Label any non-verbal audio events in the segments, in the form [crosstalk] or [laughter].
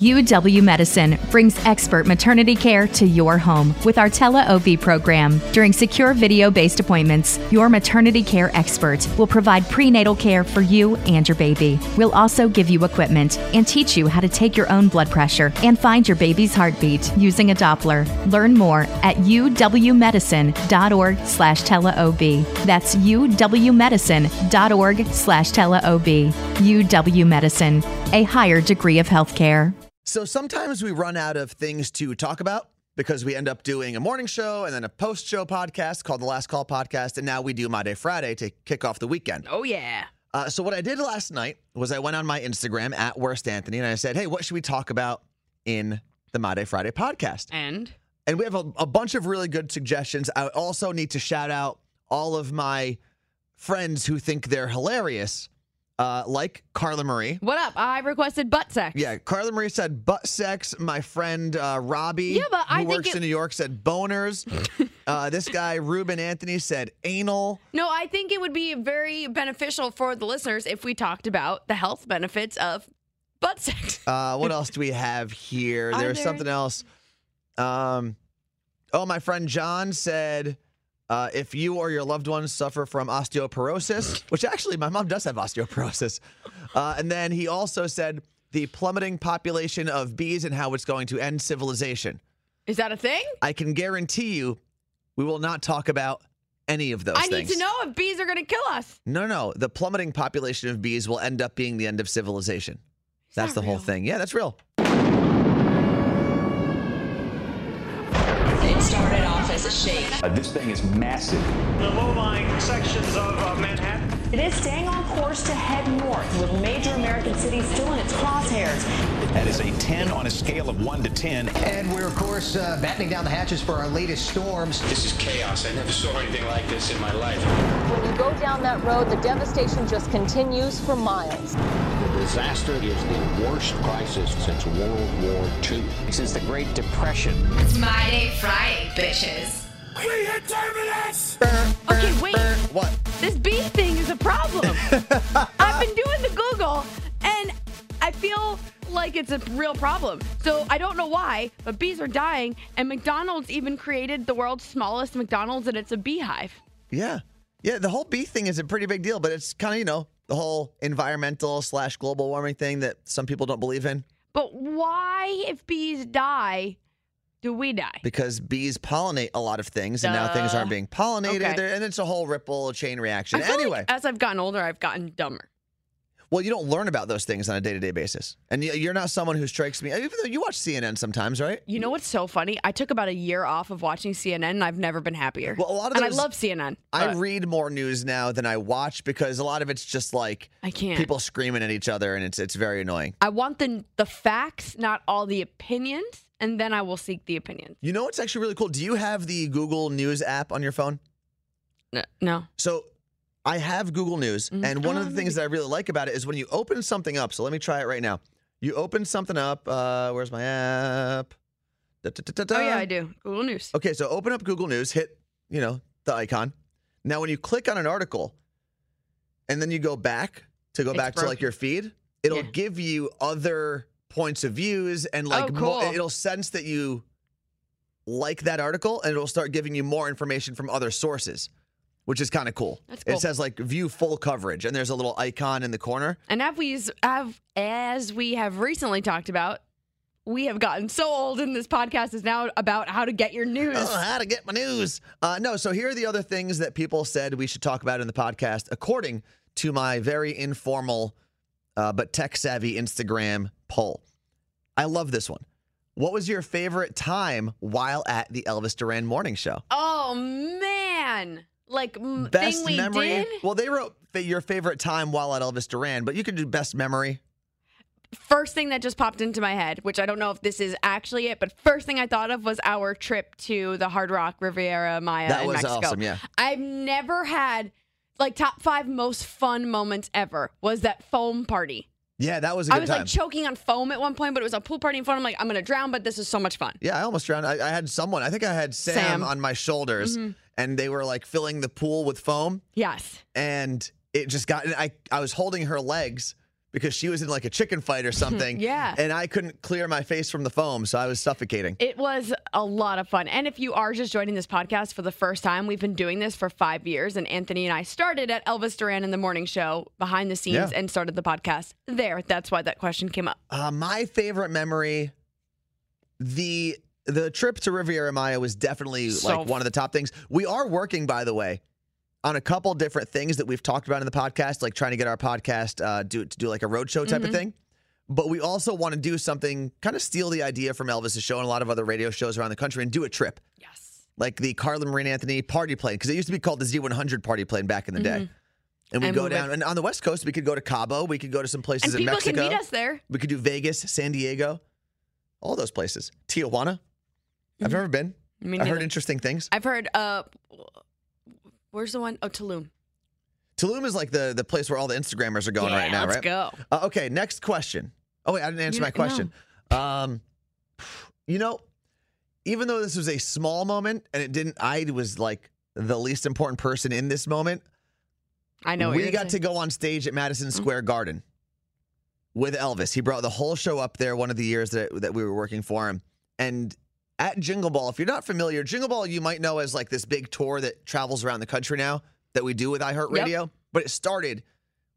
UW Medicine brings expert maternity care to your home with our Tele OB program. During secure video based appointments, your maternity care expert will provide prenatal care for you and your baby. We'll also give you equipment and teach you how to take your own blood pressure and find your baby's heartbeat using a Doppler. Learn more at uwmedicine.org slash teleob. That's uwmedicine.org slash teleob. UW Medicine, a higher degree of healthcare. So sometimes we run out of things to talk about because we end up doing a morning show and then a post show podcast called the Last Call Podcast. And now we do My Day Friday to kick off the weekend. Oh, yeah. Uh, so what I did last night was I went on my Instagram at Worst Anthony and I said, hey, what should we talk about in the My Day Friday podcast? And And we have a, a bunch of really good suggestions. I also need to shout out all of my friends who think they're hilarious, uh, like Carla Marie. what up? I requested butt sex. Yeah, Carla Marie said butt sex. My friend uh, Robbie, Yeah, but I who think works it- in New York, said boners. [laughs] uh, this guy Ruben Anthony said anal. No, I think it would be very beneficial for the listeners if we talked about the health benefits of butt sex. Uh, what [laughs] else do we have here? There's there- something else. Um, oh, my friend John said. Uh, if you or your loved ones suffer from osteoporosis, which actually my mom does have osteoporosis, uh, and then he also said the plummeting population of bees and how it's going to end civilization. Is that a thing? I can guarantee you we will not talk about any of those I things. need to know if bees are going to kill us. No, no. The plummeting population of bees will end up being the end of civilization. That's that the whole thing. Yeah, that's real. It started off as a shake. Uh, this thing is massive. the low-lying sections of uh, Manhattan. It is staying on course to head north, with major American cities still in its crosshairs. That is a 10 on a scale of 1 to 10. And we're, of course, uh, battening down the hatches for our latest storms. This is chaos. I never saw anything like this in my life. When you go down that road, the devastation just continues for miles. The disaster is the worst crisis since World War II. Since the Great Depression. It's My Day Friday, bitches. We hit terminus! Okay, wait. What? This bee thing is a problem. [laughs] I've been doing the Google and I feel like it's a real problem. So I don't know why, but bees are dying, and McDonald's even created the world's smallest McDonald's, and it's a beehive. Yeah. Yeah, the whole bee thing is a pretty big deal, but it's kind of, you know, the whole environmental slash global warming thing that some people don't believe in But why, if bees die, do we die? because bees pollinate a lot of things and now things aren't being pollinated. Okay. there- And it's a whole ripple chain reaction. I feel like Anyway, as I've gotten older, I've gotten dumber. well, you don't learn about those things on a day to day basis. And y- you're not someone who strikes me, even though you watch CNN sometimes, right? You know what's so funny? I took about a year off of watching CNN, and I've never been happier. Well, a lot of and I those- love CNN. I but read more news now than I watch because a lot of it's just like I can't. people screaming at each other and it's it's very annoying. I want the the facts, not all the opinions, and then I will seek the opinions. You know what's actually really cool? Do you have the Google News app on your phone? No, no. So I have Google News, Mhm. and one of Oh, the things that I really like about it is when you open something up. So let me try it right now. You open something up. Uh, where's my app? Da, da, da. Oh yeah, I do. Google News. Okay, so open up Google News, hit, you know, the icon. Now, when you click on an article and then you go back to go It's back to like your feed, it'll Yeah. give you other points of views and like Oh, more, cool. it'll sense that you like that article and it'll start giving you more information from other sources, which is kind of cool. Cool. It says like view full coverage and there's a little icon in the corner. And as we have, as we have recently talked about, we have gotten so old, and this podcast is now about how to get your news. Oh, how to get my news. Uh, no, so here are the other things that people said we should talk about in the podcast, according to my very informal uh, but tech savvy Instagram poll. I love this one. What was your favorite time while at the Elvis Duran morning show? Oh man, like m- Best thing we memory. did. Well, they wrote that your favorite time while at Elvis Duran, but you could do best memory. First thing that just popped into my head, which I don't know if this is actually it, but first thing I thought of was our trip to the Hard Rock Riviera Maya That was Mexico. awesome, yeah. I've never had like top five most fun moments ever was that foam party. Yeah, that was a good I was time. like choking on foam at one point, but it was a pool party in front. I'm like, I'm gonna drown, but this is so much fun. Yeah, I almost drowned. I, I had someone, I think I had Sam, Sam. on my shoulders, Mhm. and they were like filling the pool with foam. Yes. and it just got I I was holding her legs because she was in like a chicken fight or [laughs] something. Yeah. And I couldn't clear my face from the foam, so I was suffocating. It was a lot of fun. And if you are just joining this podcast for the first time, we've been doing this for five years. And Anthony and I started at Elvis Duran in the morning show behind the scenes Yeah. and started the podcast there. That's why that question came up. Uh, my favorite memory, the the trip to Riviera Maya was definitely So- like one of the top things. We are working, by the way, on a couple different things that we've talked about in the podcast, like trying to get our podcast uh, do to do like a roadshow type of Mhm. thing. But we also want to do something, kind of steal the idea from Elvis's show and a lot of other radio shows around the country, and do a trip. Yes. Like the Carla Marine Anthony party plane, because it used to be called the Z100 party plane back in the day. Mhm. And we go down, and on the West Coast, we could go to Cabo, we could go to some places And in people Mexico. can meet us there. We could do Vegas, San Diego, all those places. Tijuana. I've never been. Mm-hmm. I heard interesting things. I've heard, uh, where's the one? Oh, Tulum. Tulum is like the, the place where all the Instagrammers are going Yeah, right now, right? let's right? go. Uh, okay, next question. Oh wait, I didn't answer You- my question. Um, you know, even though this was a small moment and it didn't, I was like the least important person in this moment. I know. what we you're got saying. to go on stage at Madison Square Garden with Elvis. He brought the whole show up there one of the years that, that we were working for him. And at Jingle Ball, if you're not familiar, Jingle Ball you might know as like this big tour that travels around the country now that we do with iHeartRadio. But it started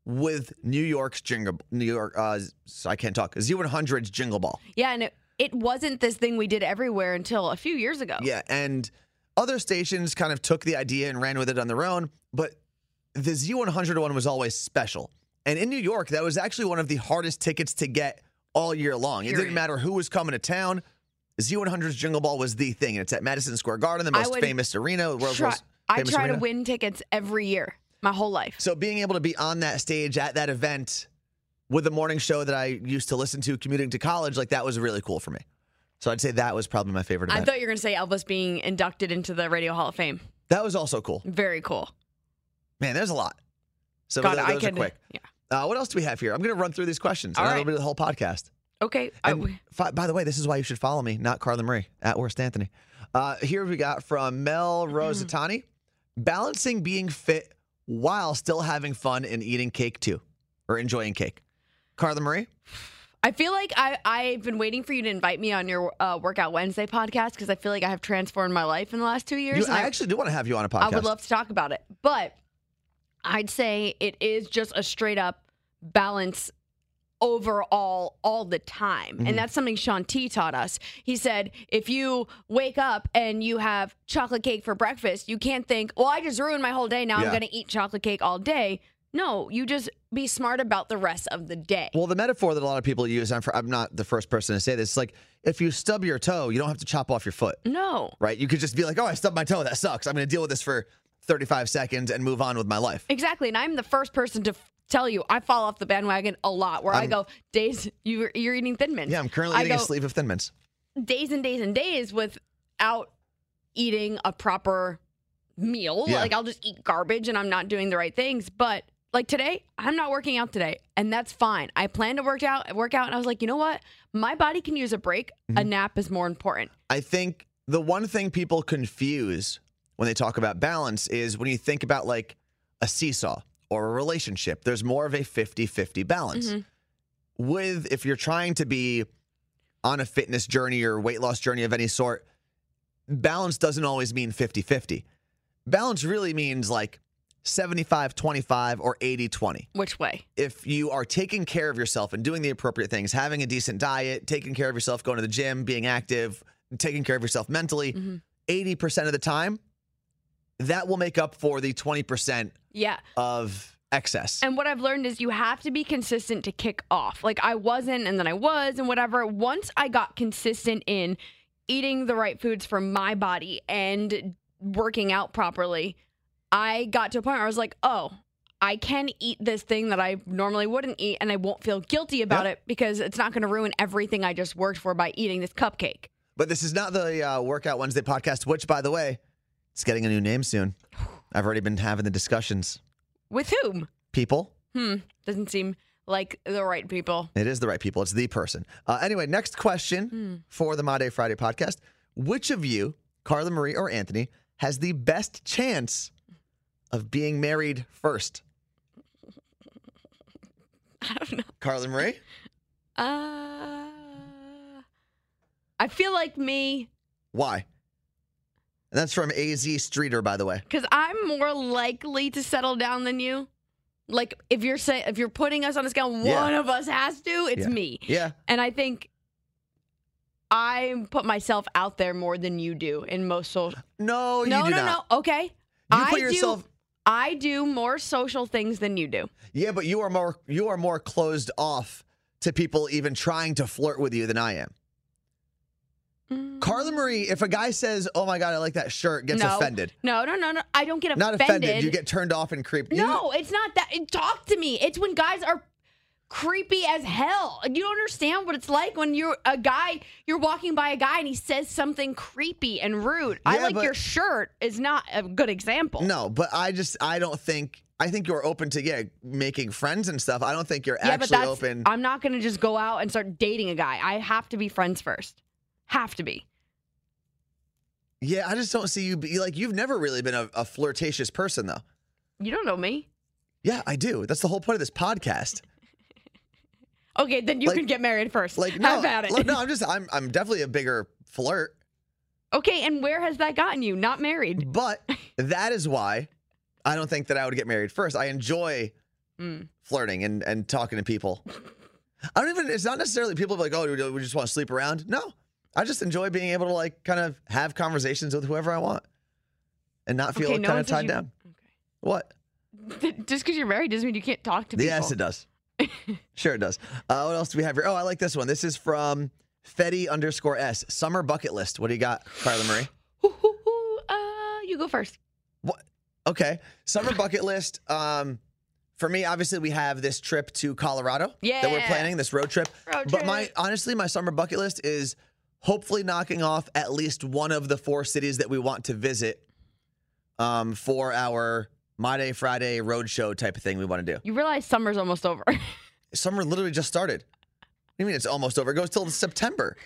with New York's Jingle New York uh I can't talk. Z100's Jingle Ball. Yeah, and it, it wasn't this thing we did everywhere until a few years ago. Yeah, and other stations kind of took the idea and ran with it on their own, but the Z100 one was always special. And in New York, that was actually one of the hardest tickets to get all year long. It didn't matter who was coming to town. Z100's Jingle Ball was the thing, and it's at Madison Square Garden, the most famous arena, the world's Try- most I famous try arena. to win tickets every year, my whole life. So being able to be on that stage at that event with the morning show that I used to listen to commuting to college, like that was really cool for me. So I'd say that was probably my favorite event. I event. thought you were going to say Elvis being inducted into the Radio Hall of Fame. that was also cool. Very cool. Man, there's a lot. So God, those, I those are can- quick. yeah. Uh, what else do we have here? I'm going to run through these questions. All and right. that'll be the whole podcast. Okay. And fi- by the way, this is why you should follow me, not Carla Marie at Worst Anthony. Uh, here we got from Mel Rosatani balancing being fit while still having fun and eating cake too, or enjoying cake. Carla Marie? I feel like I, I've been waiting for you to invite me on your uh, Workout Wednesday podcast because I feel like I have transformed my life in the last two years. You, and I actually do want to have you on a podcast. I would love to talk about it. But I'd say it is just a straight up balance overall all the time. Mhm. And that's something Shaun T taught us. He said, if you wake up and you have chocolate cake for breakfast, you can't think, well, I just ruined my whole day. Now Yeah. I'm going to eat chocolate cake all day. No, you just be smart about the rest of the day. Well, the metaphor that a lot of people use, I'm, for, I'm not the first person to say this, it's like if you stub your toe, you don't have to chop off your foot. No. right? You could just be like, oh, I stubbed my toe. That sucks. I'm going to deal with this for 35 seconds and move on with my life. Exactly. And I'm the first person to tell you I fall off the bandwagon a lot where i I'm- go, days, you're, you're eating Thin Mints. Yeah, I'm currently I eating go, a sleeve of Thin Mints. days and days and days without eating a proper meal. Yeah. Like I'll just eat garbage and I'm not doing the right things. But like today, I'm not working out today, and that's fine. I plan to work out, work out, and I was like, you know what? My body can use a break. Mm-hmm. A nap is more important. I think the one thing people confuse when they talk about balance is when you think about like a seesaw or a relationship, there's more of a 50 50 balance. Mhm. With if you're trying to be on a fitness journey or weight loss journey of any sort, balance doesn't always mean 50 50. Balance really means like 75 25 or 80 20 Which way? if you are taking care of yourself and doing the appropriate things, having a decent diet, taking care of yourself, going to the gym, being active, taking care of yourself mentally, Mm-hmm. 80% of the time, that will make up for the 20% Yeah. of excess. And what I've learned is you have to be consistent to kick off. Like I wasn't and then I was and whatever. Once I got consistent in eating the right foods for my body and working out properly, I got to a point where I was like, oh, I can eat this thing that I normally wouldn't eat and I won't feel guilty about Yep. it because it's not going to ruin everything I just worked for by eating this cupcake. but this is not the uh, Workout Wednesday podcast, which, by the way, it's getting a new name soon. I've already been having the discussions. With whom? People. Hmm. Doesn't seem like the right people. It is the right people. It's the person. Uh, anyway, next question Hmm. for the My Day Friday podcast. Which of you, Carla Marie or Anthony, has the best chance of being married first? [laughs] I don't know. Carly Marie? Uh, I feel like me Why? And that's from AZ Streeter, by the way. because I'm more likely to settle down than you. Like if you're saying if you're putting us on a scale, Yeah. one of us has to. It's Yeah. me. Yeah. And I think I put myself out there more than you do in most social. No, no, you do no, not. no. Okay. You I put do- yourself. I do more social things than you do. Yeah, but you are more you are more closed off to people even trying to flirt with you than I am. Mm. Carla Marie, if a guy says, "Oh my god, I like that shirt," gets no. offended. No, no, no, no. I don't get Not offended. offended. You get turned off and creeped. You- No, it's not that. Talk to me. It's when guys are creepy as hell. You don't understand what it's like when you're a guy, you're walking by a guy and he says something creepy and rude. I like but- your shirt is not a good example. No, but I just I don't think I think you're open to yeah making friends and stuff. I don't think you're yeah, but actually open. I'm not going to just go out and start dating a guy. I have to be friends first. Have to be. yeah, I just don't see you be like you've never really been a, a flirtatious person though. You don't know me. Yeah, I do. That's the whole point of this podcast. [laughs] Okay, then you Like- can get married first. Like no, Have at it. no, I'm just I'm I'm definitely a bigger flirt, okay, and where has that gotten you? Not married. but [laughs] that is why I don't think that I would get married first. I enjoy Mm. flirting and and talking to people. [laughs] I don't even. It's not necessarily people like, oh, we just want to sleep around. No, I just enjoy being able to like kind of have conversations with whoever I want, and not feel Okay, no kind of tied you- down. What? Just because you're married doesn't mean you can't talk to people. Yes, it does. [laughs] sure, it does. Uh, what else do we have here? Oh, I like this one. This is from Fetty underscore S. Summer bucket list. What do you got, Carla Marie? Uh, you go first. What? Okay, summer bucket list. Um, for me, obviously, we have this trip to Colorado yeah. that we're planning. This road trip. Road But my honestly, my summer bucket list is hopefully knocking off at least one of the four cities that we want to visit. Um, for our My Day Friday roadshow type of thing we want to do. You realize summer's almost over. [laughs] Summer literally just started. What do you mean it's almost over? It goes till September.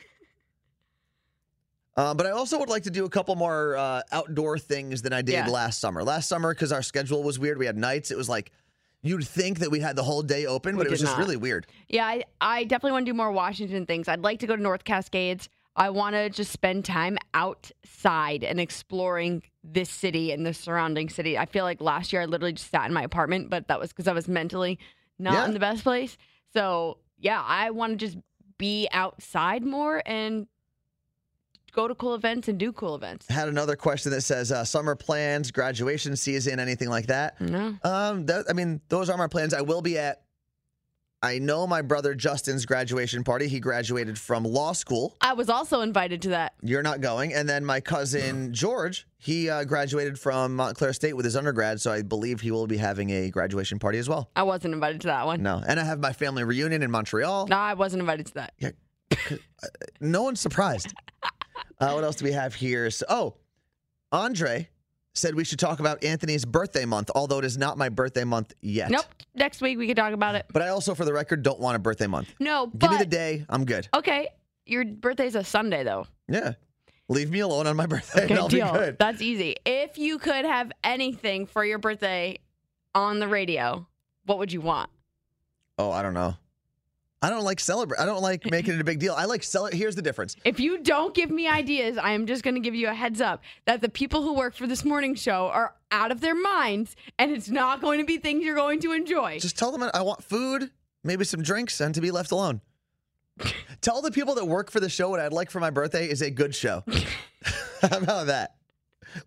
Uh, but I also would like to do a couple more uh, outdoor things than I did Yeah. last summer. Last summer, because our schedule was weird, we had nights. It was like you'd think that we had the whole day open, We but it was just not. really weird. yeah, I, I definitely want to do more Washington things. I'd like to go to North Cascades. I want to just spend time outside and exploring this city and the surrounding city. I feel like last year I literally just sat in my apartment, but that was because I was mentally not Yeah. in the best place. So, yeah, I want to just be outside more and go to cool events and do cool events. Had another question that says uh, summer plans, graduation season, anything like that. No. Um, that, I mean, those are my plans. I will be at. I know my brother Justin's graduation party. He graduated from law school. I was also invited to that. You're not going. And then my cousin [sighs] George, he uh, graduated from Montclair State with his undergrad, so I believe he will be having a graduation party as well. I wasn't invited to that one. No, and I have my family reunion in Montreal. No, I wasn't invited to that. Yeah, no one's surprised. [laughs] Uh, what else do we have here? So, oh, Andre said we should talk about Anthony's birthday month, although it is not my birthday month yet. Nope. Next week we could talk about it. But I also, for the record, don't want a birthday month. No, Give but me the day. I'm good. okay. Your birthday's a Sunday though. Yeah. Leave me alone on my [laughs] birthday and Okay, I'll deal. be good. That's easy. If you could have anything for your birthday on the radio, what would you want? Oh, I don't know. I don't like celebrate. I don't like [laughs] making it a big deal. I like cel. Here's the difference. If you don't give me ideas, I am just going to give you a heads up that the people who work for this morning show are out of their minds and it's not going to be things you're going to enjoy. Just tell them I want food, maybe some drinks, and to be left alone. [laughs] tell the people that work for the show what I'd like for my birthday is a good show. [laughs] How about that?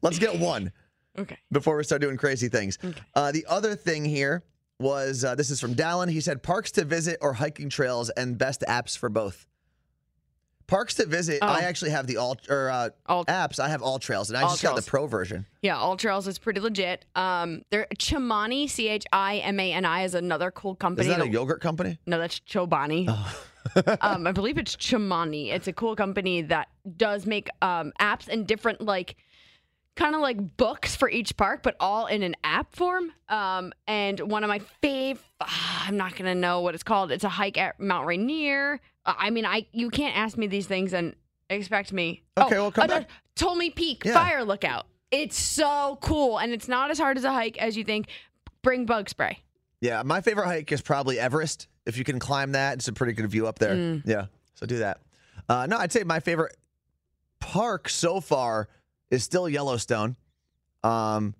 Let's get one okay. before we start doing crazy things. Uh, the other thing here was uh, this is from Dallin. He said parks to visit or hiking trails and best apps for both. Parks to visit, Oh. I actually have the all or uh, All- apps. I have all trails, and I All just got the pro version. Yeah, All Trails is pretty legit. Um, there Chimani, C H I M A N I, is another cool company. Is that a yogurt company? No, that's Chobani. [laughs] um, I believe it's Chimani. It's a cool company that does make um, apps and different like kind of like books for each park, but all in an app form. Um, and one of my fave, I'm not gonna know what it's called. It's a hike at Mount Rainier. Uh, I mean, I you can't ask me these things and expect me. Okay, oh, well, come back. Tolmie Peak Yeah. Fire Lookout. It's so cool, and it's not as hard as a hike as you think. Bring bug spray. Yeah, my favorite hike is probably Everest. if you can climb that, it's a pretty good view up there. Mm. Yeah, so do that. Uh, no, I'd say my favorite park so far is still Yellowstone. Um,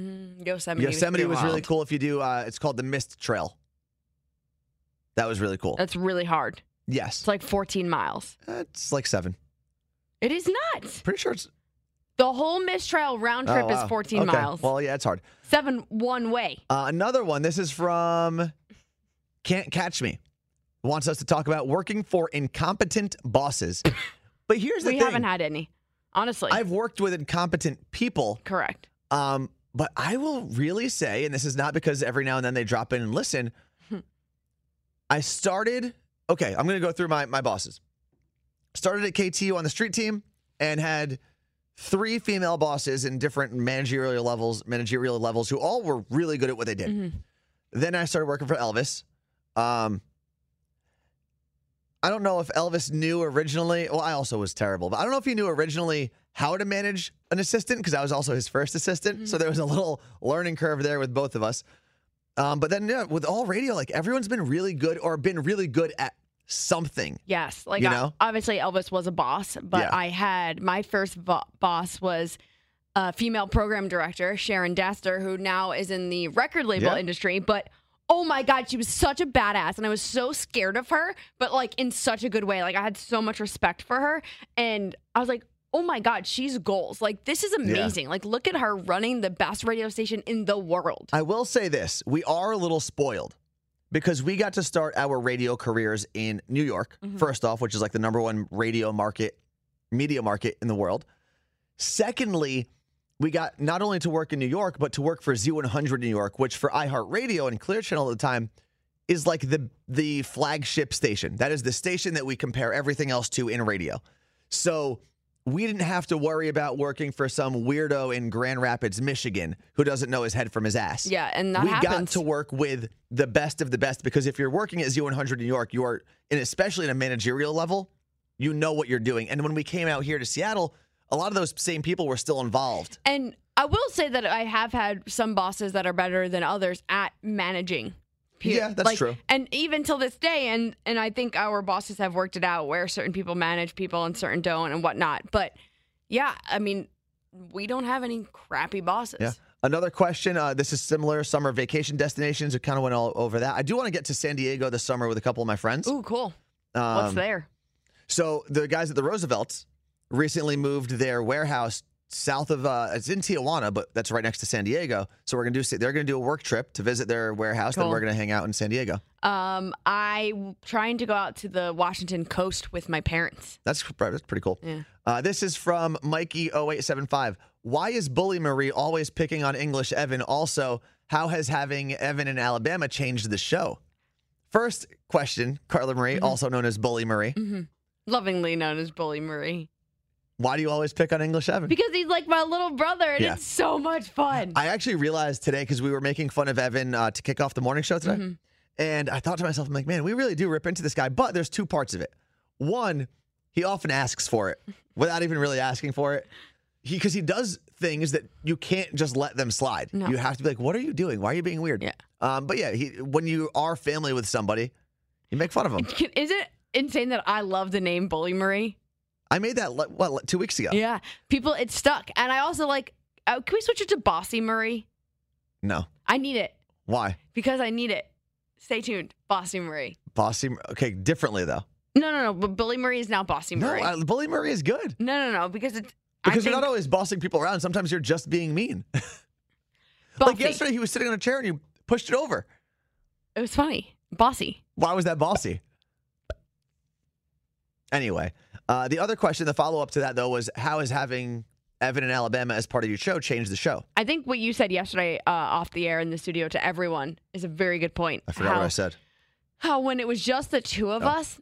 Mm, Yosemite. Yosemite was pretty really cool. If you do, uh, it's called the Mist Trail. That was really cool. That's really hard. yes, It's like 14 miles. it's like seven. It is not. Pretty sure it's The whole Mist Trail round trip oh, wow. is 14 Okay. miles. Well, yeah, it's hard. Seven one way. Uh, another one. This is from Can't Catch Me. Wants us to talk about working for incompetent bosses. [laughs] But here's the We thing. haven't had any, honestly. I've worked with incompetent people. Correct. Um, but I will really say, and this is not because every now and then they drop in and listen. I started. Okay, I'm going to go through my my bosses. Started at KTU on the street team and had three female bosses in different managerial levels, managerial levels, who all were really good at what they did. Then I started working for Elvis. Um, I don't know if Elvis knew originally. Well, I also was terrible, but I don't know if he knew originally how to manage an assistant because I was also his first assistant. So there was a little learning curve there with both of us. Um, but then yeah, with all radio, like everyone's been really good or been really good at something. Yes. Like, You I- know? obviously, Elvis was a boss, but Yeah. I had my first bo- boss was a female program director, Sharon Dastur, who now is in the record label Yeah. industry. But oh my God, she was such a badass. And I was so scared of her, but like in such a good way. Like, I had so much respect for her. And I was like, Oh my God, she's goals. Like, this is amazing. Like, look at her running the best radio station in the world. I will say this we are a little spoiled because we got to start our radio careers in New York, mm-hmm. first off, which is like the number one radio market, media market in the world. Secondly, we got not only to work in New York, but to work for Z100 New York, which for iHeartRadio and Clear Channel at the time is like the the flagship station. That is the station that we compare everything else to in radio. So we didn't have to worry about working for some weirdo in Grand Rapids, Michigan, who doesn't know his head from his ass. Yeah, and that we got happens. to work with the best of the best because if you're working at Z100 New York, you are, and especially at a managerial level, you know what you're doing. And when we came out here to Seattle, a lot of those same people were still involved. And I will say that I have had some bosses that are better than others at managing. Pe- Yeah, that's true. And even till this day, and and I think our bosses have worked it out where certain people manage people and certain don't and whatnot. But yeah, I mean, we don't have any crappy bosses. Yeah. Another question. Uh, this is similar. Summer vacation destinations. We kind of went all over that. I do want to get to San Diego this summer with a couple of my friends. Ooh, cool. Um, What's there? So the guys at the Roosevelts recently moved their warehouse south of uh, it's in Tijuana, but that's right next to San Diego. So we're gonna do they're gonna do a work trip to visit their warehouse. Then we're gonna hang out in San Diego. Um, I trying to go out to the Washington coast with my parents. That's that's pretty cool. Yeah. Uh, this is from Mikey0875. Why is Bully Marie always picking on English Evan? Also, how has having Evan in Alabama changed the show? First question, Carla Marie, Mm-hmm. also known as Bully Marie. Lovingly known as Bully Marie. Why do you always pick on English Evan? Because he's like my little brother and Yeah. it's so much fun. I actually realized today because we were making fun of Evan uh, to kick off the morning show today. Mm-hmm. And I thought to myself, I'm like, man, we really do rip into this guy. But there's two parts of it. One, he often asks for it [laughs] without even really asking for it. He because he does things that you can't just let them slide. No. You have to be like, what are you doing? Why are you being weird? Yeah. Um, but yeah, he when you are family with somebody, you make fun of them. [laughs] Is it insane that I love the name Bully Marie? I made that what two weeks ago. Yeah, people, it stuck. And I also like. Uh, can we switch it to Bossy Murray? No. I need it Why? because I need it. Stay tuned, Bossy Murray. Bossy. Okay, differently though. No, no, no. But Bully Murray is now Bossy Murray. No, uh, Bully Marie is good. no, no, no. Because it's I Because you're not always bossing people around. Sometimes you're just being mean. [laughs] like yesterday, he was sitting on a chair and you pushed it over. It was funny. Bossy. Why was that bossy? Anyway, uh, the other question, the follow up to that though, was how is having Evan in Alabama as part of your show changed the show? I think what you said yesterday uh, off the air in the studio to everyone is a very good point. I forgot how, what I said. How when it was just the two of Oh. us,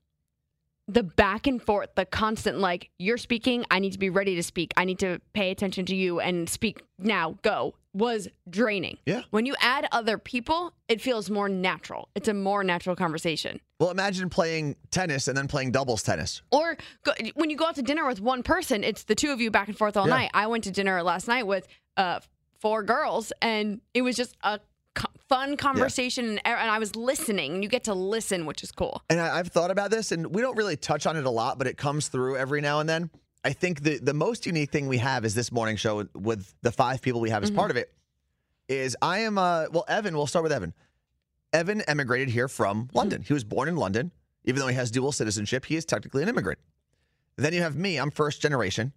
the back and forth, the constant like, you're speaking, I need to be ready to speak. I need to pay attention to you and speak now, go, was draining. Yeah. When you add other people, it feels more natural. It's a more natural conversation. Well, imagine playing tennis and then playing doubles tennis. Or go, when you go out to dinner with one person, it's the two of you back and forth all Yeah. night. I went to dinner last night with uh, four girls, and it was just a co- fun conversation, and, and I was listening. And you get to listen, which is cool. And I, I've thought about this, and we don't really touch on it a lot, but it comes through every now and then. I think the the most unique thing we have is this morning show with, with the five people we have as part of it. Is I am uh well Evan. We'll start with Evan. Evan emigrated here from London. He was born in London, even though he has dual citizenship. He is technically an immigrant. Then you have me. I'm first generation.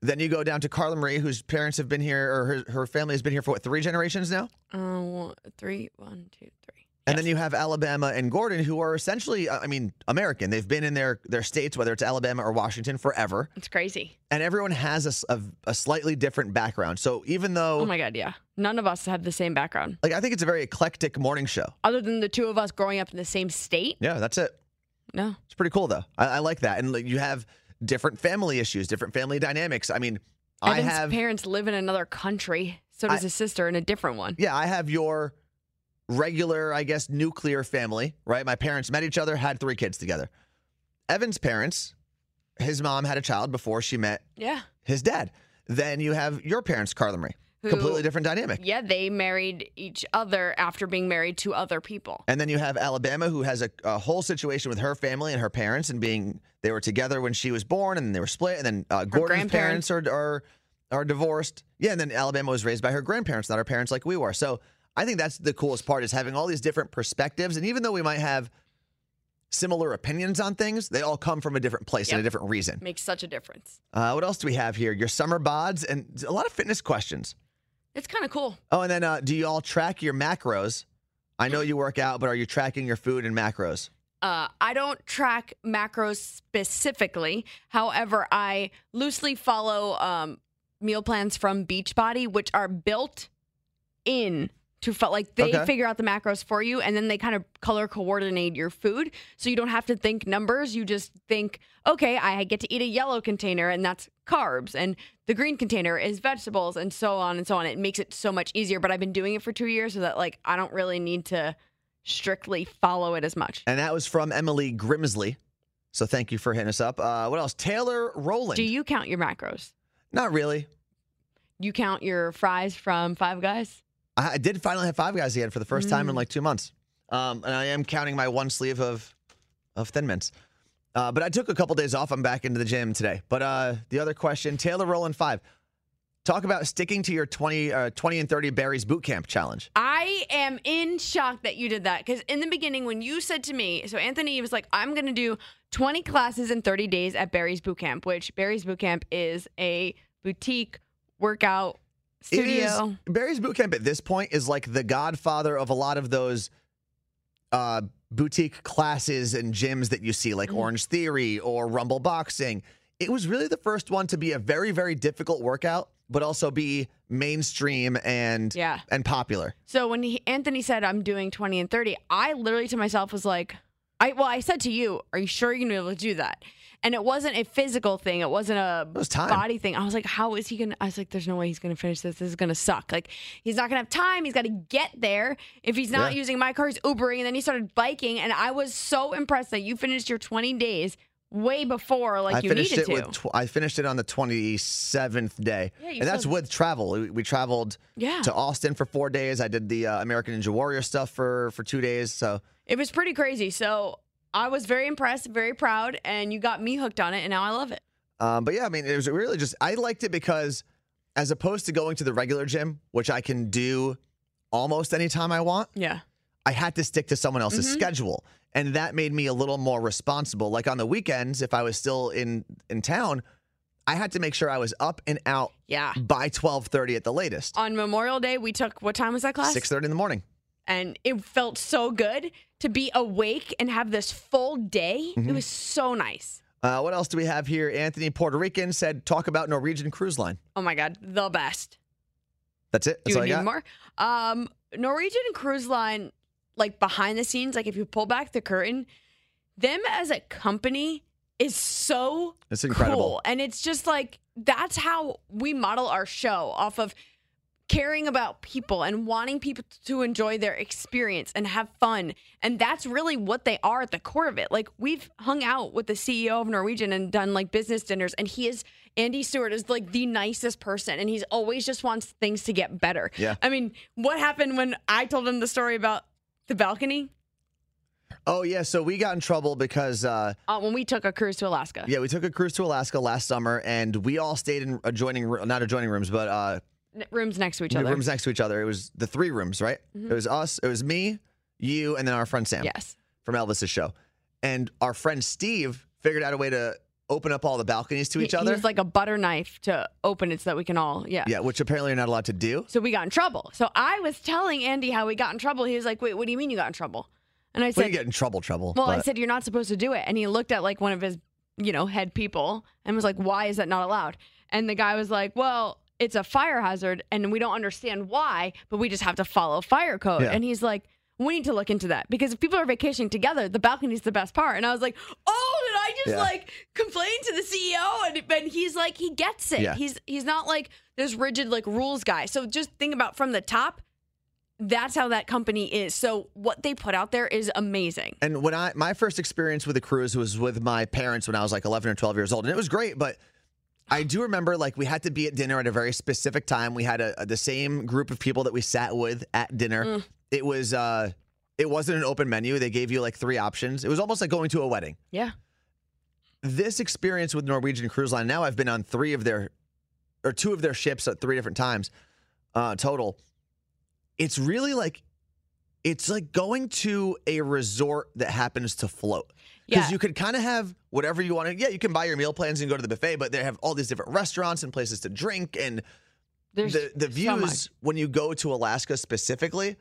Then you go down to Carla Marie, whose parents have been here, or her, her family has been here for what three generations now. Uh, one, three, one, two, three. And then you have Alabama and Gordon, who are essentially, uh, I mean, American. They've been in their their states, whether it's Alabama or Washington, forever. It's crazy. And everyone has a a slightly different background. So even though, Oh my god, yeah. None of us have the same background, like, I think it's a very eclectic morning show. other than the two of us growing up in the same state. Yeah, that's it. No, It's pretty cool though. I, I like that. And like, you have different family issues, different family dynamics. I mean, I have parents live in another country. So does I- his sister in a different one. yeah, I have your regular, I guess, nuclear family, right? My parents met each other, had three kids together. Evan's parents, his mom had a child before she met Yeah. his dad. Then you have your parents, Carla Marie. Who- Completely different dynamic. Yeah, they married each other after being married to other people. And then you have Alabama, who has a, a whole situation with her family and her parents, and being they were together when she was born, and then they were split. And then uh, Gordon's grandparents. parents are, are are divorced. Yeah, and then Alabama was raised by her grandparents, not her parents like we were. So I think that's the coolest part is having all these different perspectives. And even though we might have similar opinions on things, they all come from a different place and a different reason. Makes such a difference. Uh, what else do we have here? Your summer bods and a lot of fitness questions. It's kind of cool. Oh, and then uh, do you all track your macros? I know you work out, but are you tracking your food and macros? Uh, I don't track macros specifically. However, I loosely follow um, meal plans from Beachbody, which are built in to fo- like they Okay. figure out the macros for you, and then they kind of color coordinate your food, so you don't have to think numbers. You just think, okay, I get to eat a yellow container, and that's carbs, and the green container is vegetables, and so on and so on. It makes it so much easier. But I've been doing it for two years, so that like I don't really need to strictly follow it as much. And that was from Emily Grimsley. So thank you for hitting us up. Uh, what else? Taylor Rowland. Do you count your macros? Not really. You count your fries from Five Guys? I, did finally have Five Guys again for the first time Mm. in like two months. Um, and I am counting my one sleeve of of Thin Mints. Uh, but I took a couple days off. I'm back into the gym today. But uh, the other question, Taylor Rowland five. Talk about sticking to your 20, uh, 20 and 30 Barry's Boot Camp challenge. I am in shock that you did that because in the beginning, when you said to me, so Anthony was like, I'm going to do 20 classes in 30 days at Barry's Boot Camp, which Barry's Boot Camp is a boutique workout It is- studio. Barry's Boot Camp at this point is like the godfather of a lot of those uh, boutique classes and gyms that you see, like Orange Theory or Rumble Boxing. It was really the first one to be a very, very difficult workout, but also be mainstream and Yeah. and popular. So when he, Anthony said I'm doing 20 and 30, I literally to myself was like, I well, I said to you, "Are you sure you're gonna be able to do that?" And it wasn't a physical thing; it wasn't a was body thing. I was like, "How is he gonna?" I was like, "There's no way he's gonna finish this. This is gonna suck. Like he's not gonna have time. He's got to get there. If he's not Yeah. using my car, he's Ubering." And then he started biking, and I was so impressed that you finished your 20 days way before like I you finished needed it to. tw- I finished it on the 27th day. Yeah, and that's with travel. We, we traveled Yeah. to Austin for 4 days. I did the uh, American Ninja Warrior stuff for for 2 days. So It was pretty crazy. So I was very impressed, very proud, and you got me hooked on it, and now I love it. Um, but yeah, I mean, it was really just I liked it because as opposed to going to the regular gym, which I can do almost anytime I want, Yeah. I had to stick to someone else's Mhm. schedule, and that made me a little more responsible. Like on the weekends, if I was still in in town, I had to make sure I was up and out Yeah. by twelve thirty at the latest, On Memorial Day, we took what time was that class? six thirty in the morning. And it felt so good to be awake and have this full day. It Mhm. was so nice. Uh, what else do we have here? Anthony Puerto Rican said, "Talk about Norwegian Cruise Line." Oh my god, the best. That's it. Do you need more? Um, Norwegian Cruise Line, like behind the scenes, like if you pull back the curtain, them as a company is so It's incredible. cool. And it's just like that's how we model our show off of caring about people and wanting people to enjoy their experience and have fun. And that's really what they are at the core of it. Like we've hung out with the CEO of Norwegian and done like business dinners and he is Andy Stuart is like the nicest person and he's always just wants things to get better. Yeah. I mean, what happened when I told him the story about the balcony? Oh yeah, so we got in trouble because uh, Uh, when we took a cruise to Alaska. yeah, we took a cruise to Alaska last summer, and we all stayed in adjoining, not adjoining rooms, but uh, Rooms next to each other. rooms next to each other. It was the three rooms, right? Mhm. It was us, it was me, you, and then our friend Sam. Yes. From Elvis's show, and our friend Steve figured out a way to open up all the balconies to He- each He other. was like a butter knife to open it so that we can all, yeah. yeah, which apparently you're not allowed to do. So we got in trouble. So I was telling Andy how we got in trouble. He was like, "Wait, what do you mean you got in trouble?" And I said, didn't get in trouble, trouble. "Well, I said you're not supposed to do it." And he looked at like one of his, you know, head people and was like, "Why is that not allowed?" And the guy was like, "Well, it's a fire hazard, and we don't understand why, but we just have to follow fire code." Yeah. And he's like. We need to look into that because if people are vacationing together, the balcony's the best part. And I was like, "Oh, did I just Yeah. like complain to the CEO?" And, and he's like, he gets it. Yeah. He's he's not like this rigid like rules guy. So just think about from the top, that's how that company is. So what they put out there is amazing. And when I my first experience with a cruise was with my parents when I was like 11 or 12 years old, and it was great. But I do remember like we had to be at dinner at a very specific time. We had a, a- the same group of people that we sat with at dinner. Mm. It was uh, it wasn't an open menu. They gave you like three options. It was almost like going to a wedding. Yeah. This experience with Norwegian Cruise Line. Now I've been on three of their or two of their ships at three different times uh, total. It's really like it's like going to a resort that happens to float. Because Yeah. you could kind of have whatever you want to. Yeah, you can buy your meal plans and go to the buffet, but they have all these different restaurants and places to drink. And There's the, the views much. when you go to Alaska specifically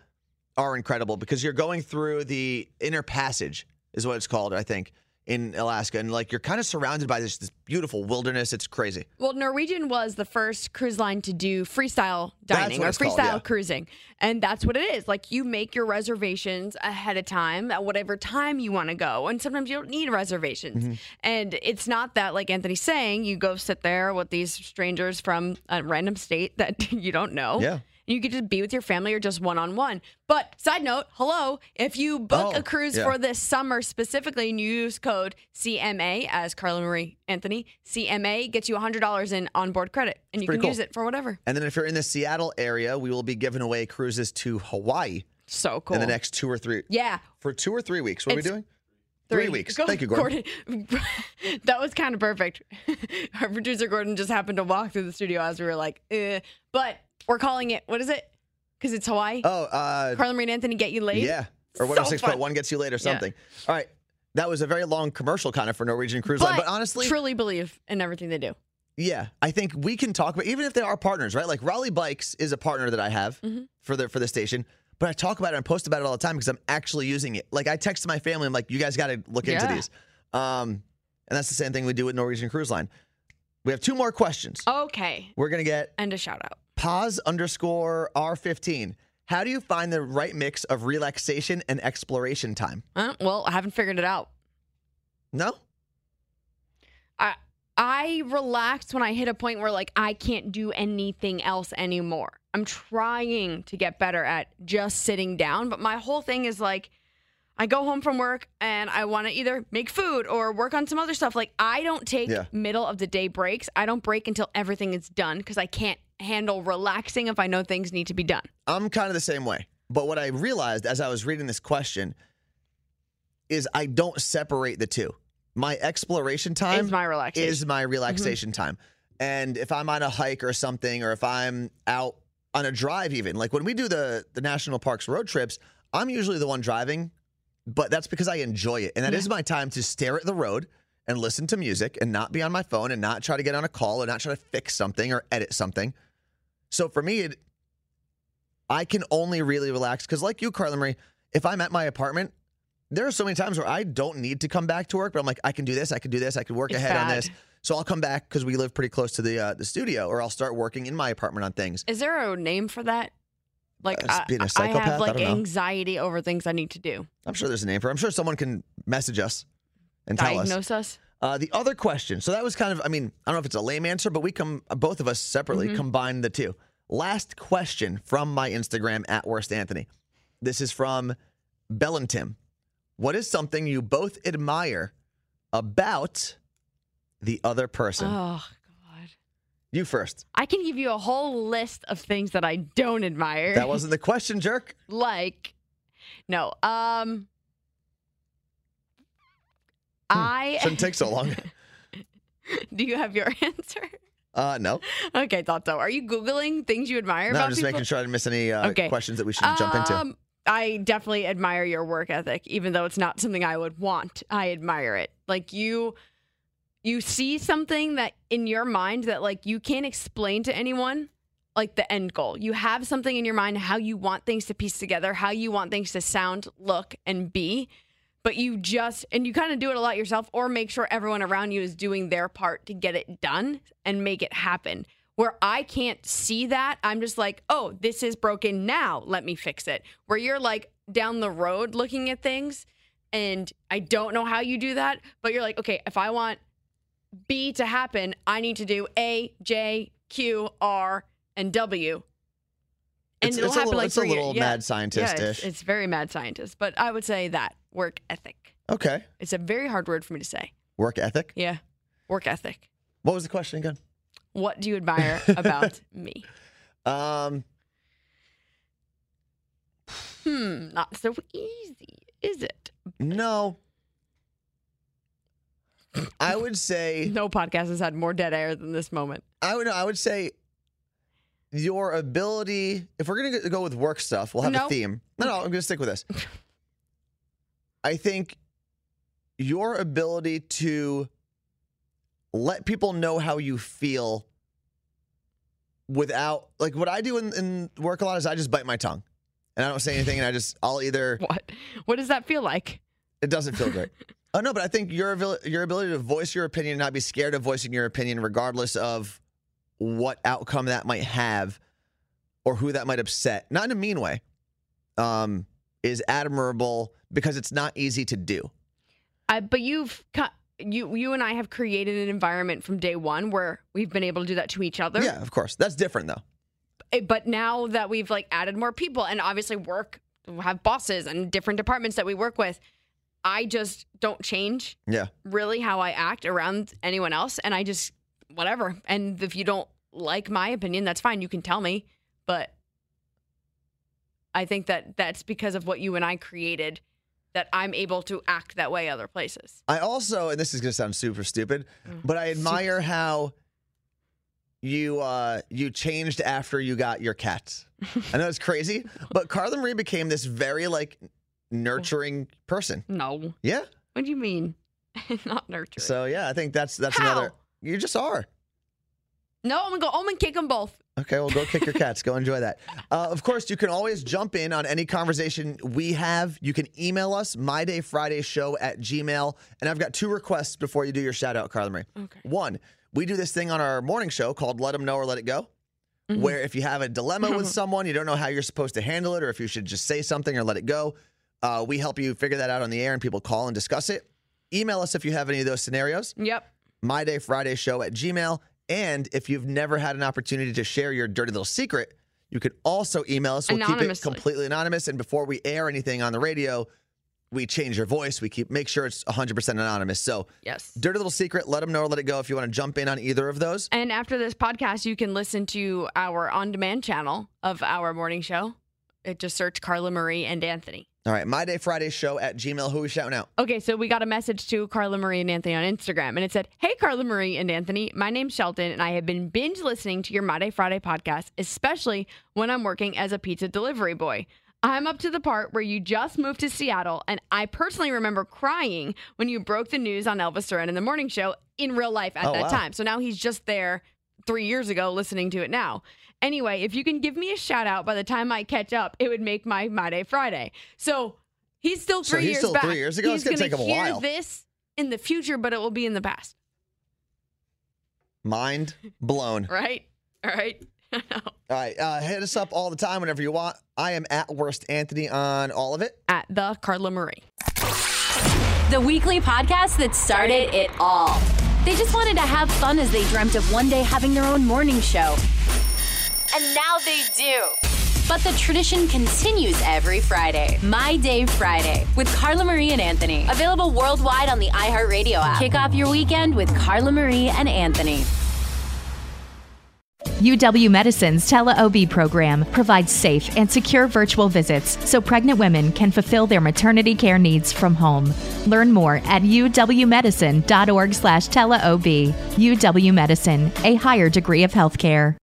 are incredible because you're going through the inner passage, is what it's called, I think, in Alaska. And like you're kind of surrounded by this, this beautiful wilderness. It's crazy. Well, Norwegian was the first cruise line to do freestyle dining or it's called, freestyle yeah. cruising. And that's what it is. Like you make your reservations ahead of time at whatever time you want to go. And sometimes you don't need reservations. Mm-hmm. And it's not that, like Anthony's saying, you go sit there with these strangers from a random state that [laughs] you don't know. Yeah. You could just be with your family or just one on one. But side note, hello, if you book Oh, a cruise yeah. for this summer specifically and you use code CMA as Carla Marie Anthony, CMA gets you $100 in onboard credit and you can cool. use it for whatever. And then if you're in the Seattle area, we will be giving away cruises to Hawaii So cool. in the next two or three. Yeah. For two or three weeks. What are we doing? Three weeks. Go- Thank you, Gordon. [laughs] that was kind of perfect. [laughs] Our producer Gordon just happened to walk through the studio as we were like, eh. but we're calling it, what is it? Because it's Hawaii. Oh, uh, Carla Marie and Anthony get you laid. Yeah. Or So 106.1 fun. gets you late or Yeah. something. All right. That was a very long commercial kind of for Norwegian Cruise Line. But honestly, I truly believe in everything they do. yeah, I think we can talk about even if they are partners, right? Like Raleigh Bikes is a partner that I have Mm-hmm. for the for the station. But I talk about it and post about it all the time because I'm actually using it. Like I text my family, I'm like, you guys got to look into these. Um, and that's the same thing we do with Norwegian Cruise Line. We have two more questions. Okay. We're gonna get And a shout out. Pause underscore R15. How do you find the right mix of relaxation and exploration time? Uh, well, I haven't figured it out. No? I I relax when I hit a point where like I can't do anything else anymore. I'm trying to get better at just sitting down, but my whole thing is like I go home from work and I want to either make food or work on some other stuff. Like I don't take Yeah. middle of the day breaks. I don't break until everything is done because I can't handle relaxing if I know things need to be done. I'm kind of the same way. But what I realized as I was reading this question is I don't separate the two. My exploration time Is my relaxation. is my mm-hmm. relaxation time. And if I'm on a hike or something, or if I'm out on a drive, even like when we do the the national parks road trips, I'm usually the one driving, but that's because I enjoy it, and that is Yeah. my time to stare at the road and listen to music and not be on my phone and not try to get on a call or not try to fix something or edit something. So for me, it, I can only really relax because, like you, Carla Marie, if I'm at my apartment, there are so many times where I don't need to come back to work, but I'm like, I can do this, I can do this, I can work It's ahead on this. So I'll come back because we live pretty close to the uh, the studio, or I'll start working in my apartment on things. Is there a name for that? Like Uh, I, being a I psychopath? have like anxiety over things I need to do. I'm sure there's a name for. it. I'm sure someone can message us and tell us. Diagnose us. Uh, the other question. So that was kind of. I mean, I don't know if it's a lame answer, but we come both of us separately Mhm. combine the two. last question from my Instagram at worst Anthony. This is from Bellentim. What is something you both admire about the other person? Oh, God. You first. I can give you a whole list of things that I don't admire. That wasn't the question, jerk. [laughs] like, no. Um, I [laughs] Shouldn't take so long. [laughs] do you have your [laughs] answer? Uh, no. Okay, thought so. Are you googling things you admire No, about I'm just people? making sure I didn't miss any uh, Okay. questions that we should jump into. Um, I definitely admire your work ethic, even though it's not something I would want. I admire it. Like you, you see something that in your mind that like you can't explain to anyone, like the end goal. You have something in your mind how you want things to piece together, how you want things to sound, look, and be. But you just and you kind of do it a lot yourself, or make sure everyone around you is doing their part to get it done and make it happen where I can't see that, I'm just like, oh, this is broken now. Let me fix it. Where you're like down the road looking at things and I don't know how you do that, but you're like, okay, if I want B to happen, I need to do A, J, Q, R, and W. And It's- it'll it's a happen little- like it's a little Yeah. mad scientist-ish. Yeah, it's, it's very mad scientist, but I would say that work ethic. Okay. It's a very hard word for me to say. Work ethic. Yeah, work ethic. What was the question again? What do you admire [laughs] about me? Um, Hmm, not so easy, is it? no. I would say [laughs] No podcast has had more dead air than this moment. I would I would say your ability. If we're gonna go with work stuff, we'll have No. a theme. No, no, I'm gonna stick with this. [laughs] I think your ability to let people know how you feel without like what I do in, in work a lot is I just bite my tongue and I don't say anything and I just I'll either [laughs] What? What does that feel like? it doesn't feel great. [laughs] Oh no, but I think your your ability to voice your opinion and not be scared of voicing your opinion, regardless of what outcome that might have or who that might upset, not in a mean way, um, is admirable because it's not easy to do. I, but you've. You, you and I have created an environment from day one where we've been able to do that to each other. Yeah, of course, that's different though. Eh, But now that we've like added more people and obviously work, have bosses and different departments that we work with, I just don't change Yeah, really how I act around anyone else. And I just, whatever. And if you don't like my opinion, that's fine. You can tell me. But I think that that's because of what you and I created that I'm able to act that way other places. I also, and this is gonna sound super stupid, but I admire how you uh you changed after you got your cats. I know it's crazy, [laughs] but Carla Marie became this very like nurturing person. No. Yeah. What do you mean? [laughs] Not nurturing. So yeah, I think that's that's How? another. You just are. no, I'm going to go home and kick them both. Okay, well, go kick your cats. Go enjoy that. Uh, of course, you can always jump in on any conversation we have. You can email us, mydayfridayshow at gmail. And I've got two requests before you do your shout out, Carla Marie. Okay. One, we do this thing on our morning show called Let Them Know or Let It Go, Mm-hmm. where if you have a dilemma with [laughs] someone, you don't know how you're supposed to handle it or if you should just say something or let it go, uh, we help you figure that out on the air and people call and discuss it. Email us if you have any of those scenarios Yep. my day friday show at gmail and if you've never had an opportunity to share your dirty little secret you can also email us we'll keep it completely anonymous and before we air anything on the radio we change your voice we keep make sure it's 100% anonymous so Yes. dirty little secret let them know or let it go if you want to jump in on either of those And after this podcast, you can listen to our on demand channel of our morning show. It just search Carla Marie and Anthony. All right my day friday show at gmail who are we shouting out Okay, so we got a message to Carla Marie and Anthony on Instagram, and it said, Hey, Carla Marie and Anthony, my name's Shelton, and I have been binge listening to your My Day Friday podcast, especially when I'm working as a pizza delivery boy. I'm up to the part where you just moved to Seattle, and I personally remember crying when you broke the news on Elvis Duran in the morning show in real life at Oh, that wow. time. So now he's just there three years ago listening to it now. Anyway, if you can give me a shout out by the time I catch up, it would make my My Day Friday. So he's still three So three he's years still back. three years ago? He's It's gonna gonna take him a hear while. this in the future, but it will be in the past, mind blown right? All right. [laughs] all right uh, hit us up all the time whenever you want i am at worst anthony on all of it At the Carla Marie. The weekly podcast that started it all. They just wanted to have fun as they dreamt of one day having their own morning show. and now they do. But the tradition continues every Friday. My Day Friday with Carla Marie and Anthony. Available worldwide on the iHeartRadio app. Kick off your weekend with Carla Marie and Anthony. UW Medicine's tele-OB program provides safe and secure virtual visits so pregnant women can fulfill their maternity care needs from home. Learn more at uwmedicine.org slash tele-OB. UW Medicine, a higher degree of healthcare.